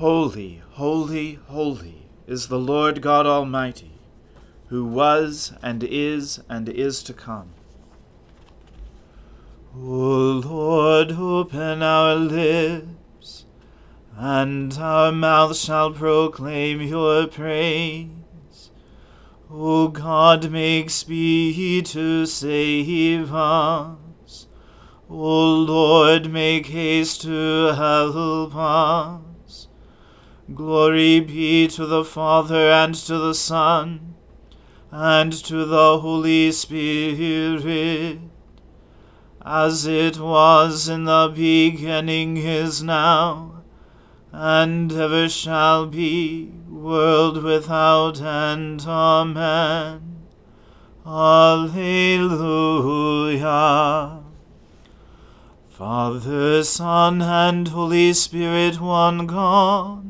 Holy, holy, holy is the Lord God Almighty, who was and is and is to come. O Lord, open our lips, and our mouth shall proclaim your praise. O God, make speed to save us. O Lord, make haste to help us. Glory be to the Father and to the Son and to the Holy Spirit as it was in the beginning is now, and ever shall be, world without end. Amen. Alleluia. Father, Son, and Holy Spirit, one God,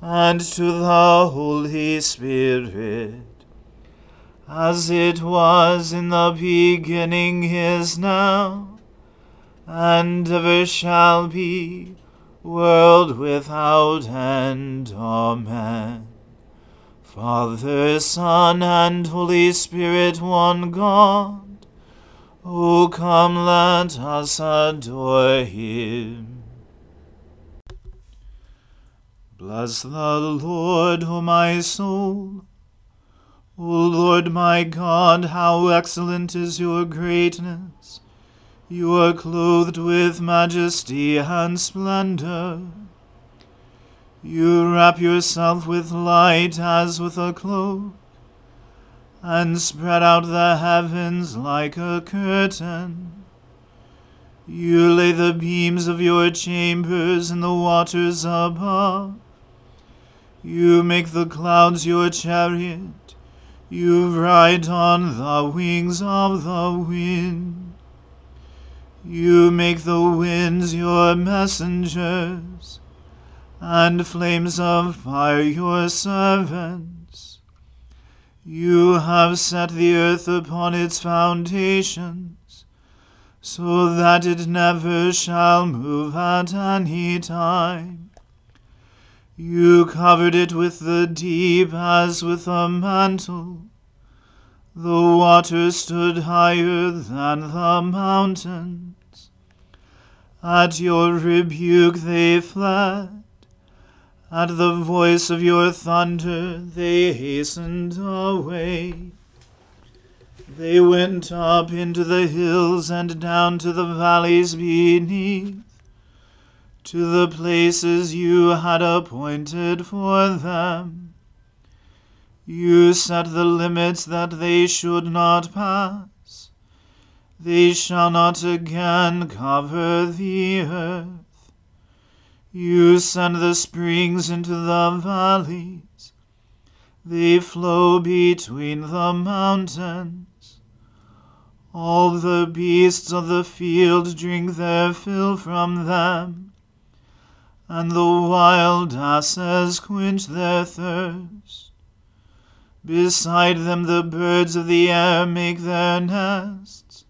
and to the Holy Spirit, as it was in the beginning is now, and ever shall be, world without end. Amen. Father, Son, and Holy Spirit, one God, O come, let us adore him. Bless the Lord, O my soul. O Lord my God, how excellent is your greatness! You are clothed with majesty and splendor. You wrap yourself with light as with a cloak, and spread out the heavens like a curtain. You lay the beams of your chambers in the waters above. You make the clouds your chariot. You ride on the wings of the wind. You make the winds your messengers, and flames of fire your servants. You have set the earth upon its foundations, so that it never shall move at any time. You covered it with the deep as with a mantle. The waters stood higher than the mountains. At your rebuke they fled. At the voice of your thunder they hastened away. They went up into the hills and down to the valleys beneath to the places you had appointed for them. You set the limits that they should not pass. They shall not again cover the earth. You send the springs into the valleys. They flow between the mountains. All the beasts of the field drink their fill from them and the wild asses quench their thirst. Beside them the birds of the air make their nests,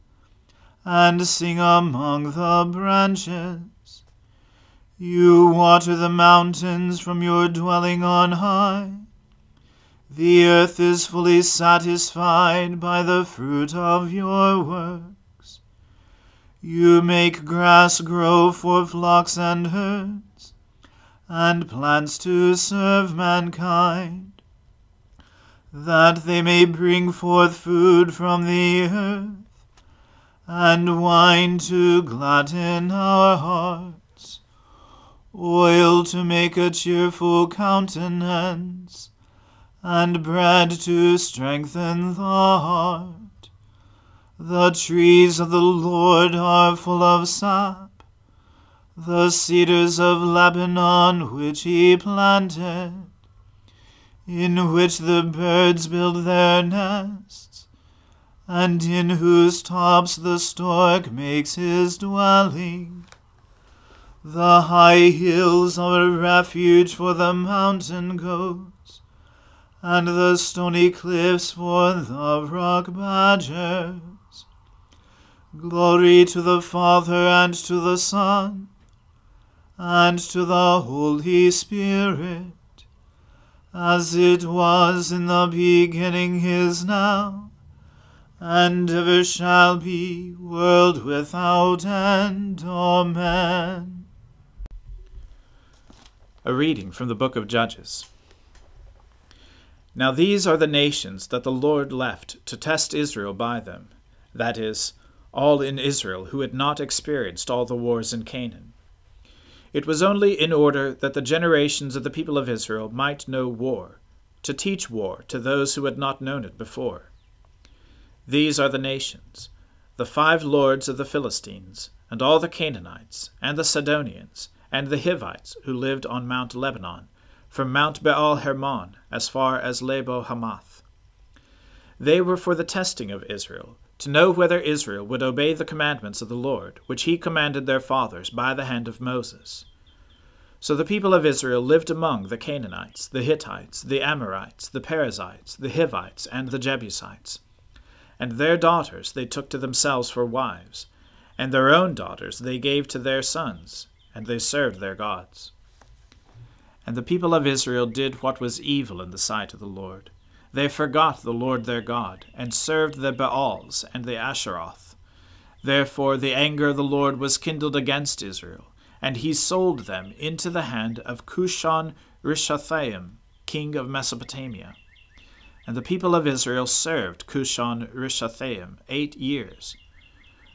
and sing among the branches. You water the mountains from your dwelling on high. The earth is fully satisfied by the fruit of your works. You make grass grow for flocks and herds, and plants to serve mankind that they may bring forth food from the earth, and wine to gladden our hearts, oil to make a cheerful countenance, and bread to strengthen the heart. The trees of the Lord are full of sap, the cedars of Lebanon which he planted in which the birds build their nests, and in whose tops the stork makes his dwelling. The high hills are a refuge for the mountain goats, and the stony cliffs for the rock badgers. Glory to the Father and to the Son and to the Holy Spirit as it was in the beginning is now, and ever shall be, world without end. Amen. A reading from the book of Judges. Now these are the nations that the Lord left to test Israel by them, that is, all in Israel who had not experienced all the wars in Canaan it was only in order that the generations of the people of Israel might know war, to teach war to those who had not known it before. These are the nations the five lords of the Philistines, and all the Canaanites, and the Sidonians, and the Hivites who lived on Mount Lebanon, from Mount Baal Hermon as far as Lebo Hamath. They were for the testing of Israel to know whether Israel would obey the commandments of the Lord, which he commanded their fathers by the hand of Moses. So the people of Israel lived among the Canaanites, the Hittites, the Amorites, the Perizzites, the Hivites, and the Jebusites. And their daughters they took to themselves for wives, and their own daughters they gave to their sons, and they served their gods. And the people of Israel did what was evil in the sight of the Lord they forgot the Lord their God, and served the Baals and the Asheroth. Therefore the anger of the Lord was kindled against Israel, and he sold them into the hand of Cushan Rishathaim, king of Mesopotamia. And the people of Israel served Cushan Rishathaim eight years.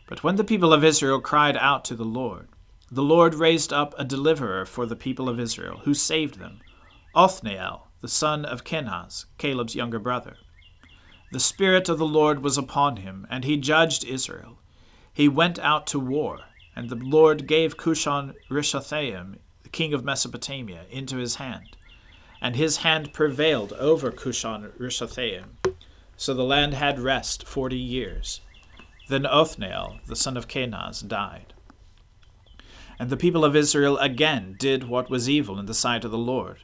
But when the people of Israel cried out to the Lord, the Lord raised up a deliverer for the people of Israel, who saved them, Othniel, the son of Kenaz, Caleb's younger brother. The Spirit of the Lord was upon him, and he judged Israel. He went out to war, and the Lord gave Cushan Rishathaim, the king of Mesopotamia, into his hand. And his hand prevailed over Cushan Rishathaim. So the land had rest forty years. Then Othniel, the son of Kenaz, died. And the people of Israel again did what was evil in the sight of the Lord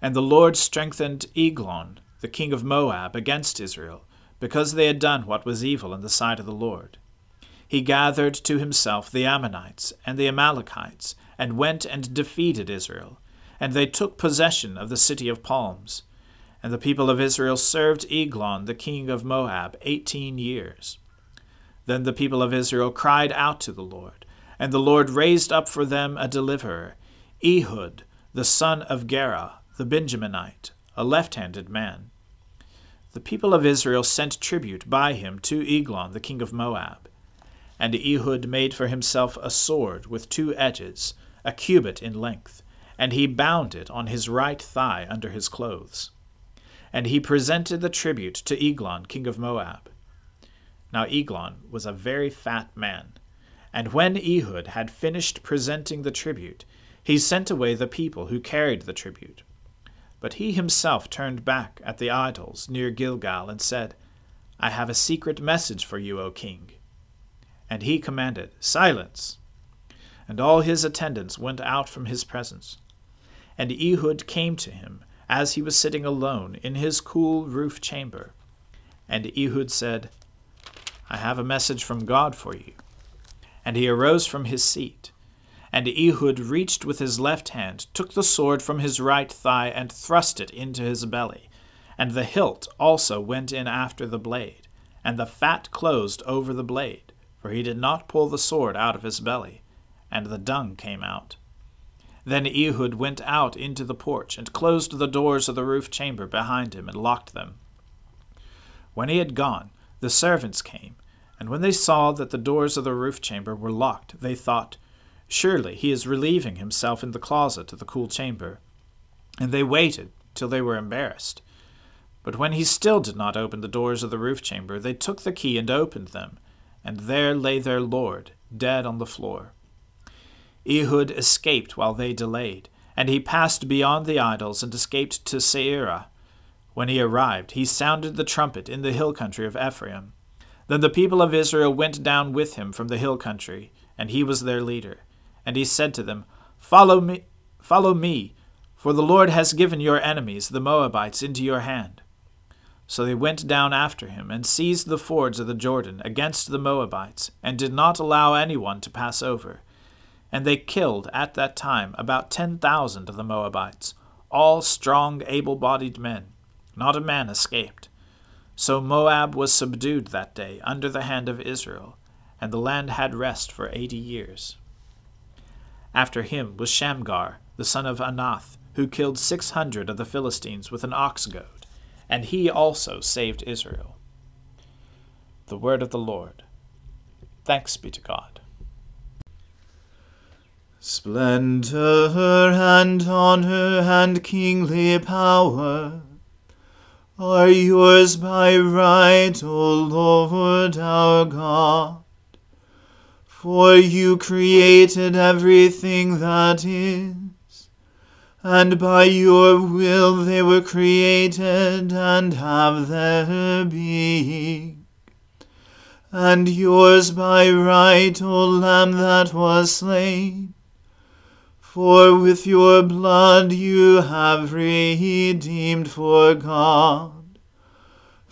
and the Lord strengthened Eglon, the king of Moab, against Israel, because they had done what was evil in the sight of the Lord. He gathered to himself the Ammonites and the Amalekites, and went and defeated Israel, and they took possession of the city of palms. And the people of Israel served Eglon, the king of Moab, eighteen years. Then the people of Israel cried out to the Lord, and the Lord raised up for them a deliverer, Ehud, the son of Gera, the Benjaminite, a left handed man. The people of Israel sent tribute by him to Eglon, the king of Moab. And Ehud made for himself a sword with two edges, a cubit in length, and he bound it on his right thigh under his clothes. And he presented the tribute to Eglon, king of Moab. Now Eglon was a very fat man. And when Ehud had finished presenting the tribute, he sent away the people who carried the tribute. But he himself turned back at the idols near Gilgal and said, I have a secret message for you, O king. And he commanded, Silence! And all his attendants went out from his presence. And Ehud came to him, as he was sitting alone in his cool roof chamber. And Ehud said, I have a message from God for you. And he arose from his seat. And Ehud reached with his left hand, took the sword from his right thigh, and thrust it into his belly. And the hilt also went in after the blade, and the fat closed over the blade, for he did not pull the sword out of his belly, and the dung came out. Then Ehud went out into the porch, and closed the doors of the roof chamber behind him, and locked them. When he had gone, the servants came, and when they saw that the doors of the roof chamber were locked, they thought, Surely he is relieving himself in the closet of the cool chamber. And they waited till they were embarrassed. But when he still did not open the doors of the roof chamber, they took the key and opened them, and there lay their lord, dead on the floor. Ehud escaped while they delayed, and he passed beyond the idols and escaped to Seirah. When he arrived, he sounded the trumpet in the hill country of Ephraim. Then the people of Israel went down with him from the hill country, and he was their leader. And he said to them, Follow me, follow me, for the Lord has given your enemies, the Moabites, into your hand. So they went down after him, and seized the fords of the Jordan against the Moabites, and did not allow anyone to pass over. And they killed at that time about ten thousand of the Moabites, all strong, able bodied men. Not a man escaped. So Moab was subdued that day under the hand of Israel, and the land had rest for eighty years. After him was Shamgar, the son of Anath, who killed six hundred of the Philistines with an ox goad, and he also saved Israel. The word of the Lord. Thanks be to God. Splendor and honor and kingly power are yours by right, O Lord our God. For you created everything that is, and by your will they were created and have their being. And yours by right, O Lamb that was slain for with your blood you have redeemed for God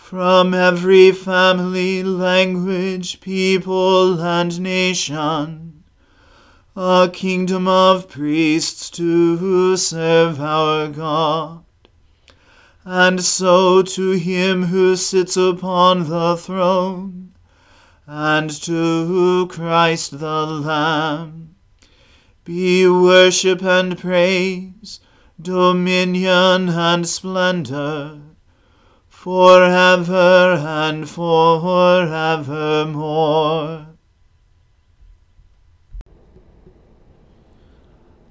from every family, language, people, and nation. A kingdom of priests to serve our God. And so to him who sits upon the throne, and to Christ the Lamb. Be worship and praise, dominion and splendor, forever and for forevermore.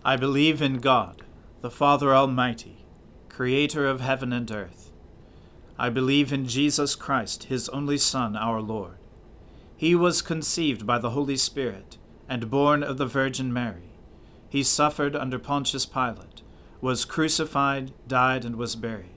I believe in God, the Father Almighty, creator of heaven and earth. I believe in Jesus Christ, his only Son, our Lord. He was conceived by the Holy Spirit and born of the Virgin Mary he suffered under Pontius Pilate, was crucified, died, and was buried.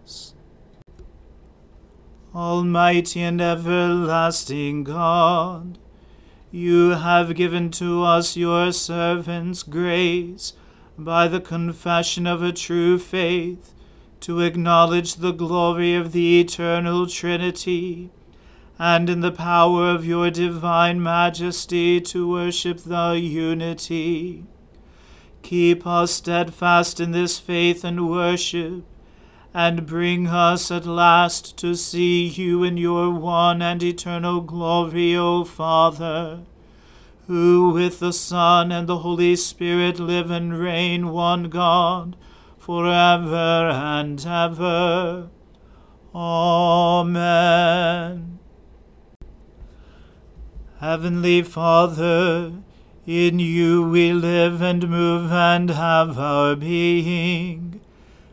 Almighty and everlasting God, you have given to us, your servants, grace by the confession of a true faith, to acknowledge the glory of the eternal Trinity, and in the power of your divine majesty to worship the unity. Keep us steadfast in this faith and worship, and bring us at last to see you in your one and eternal glory, O Father who with the Son and the Holy Spirit live and reign one God, for ever and ever. Amen. Heavenly Father, in you we live and move and have our being.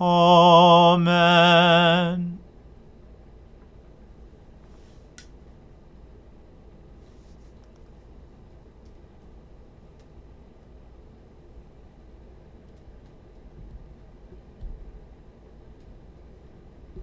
Amen.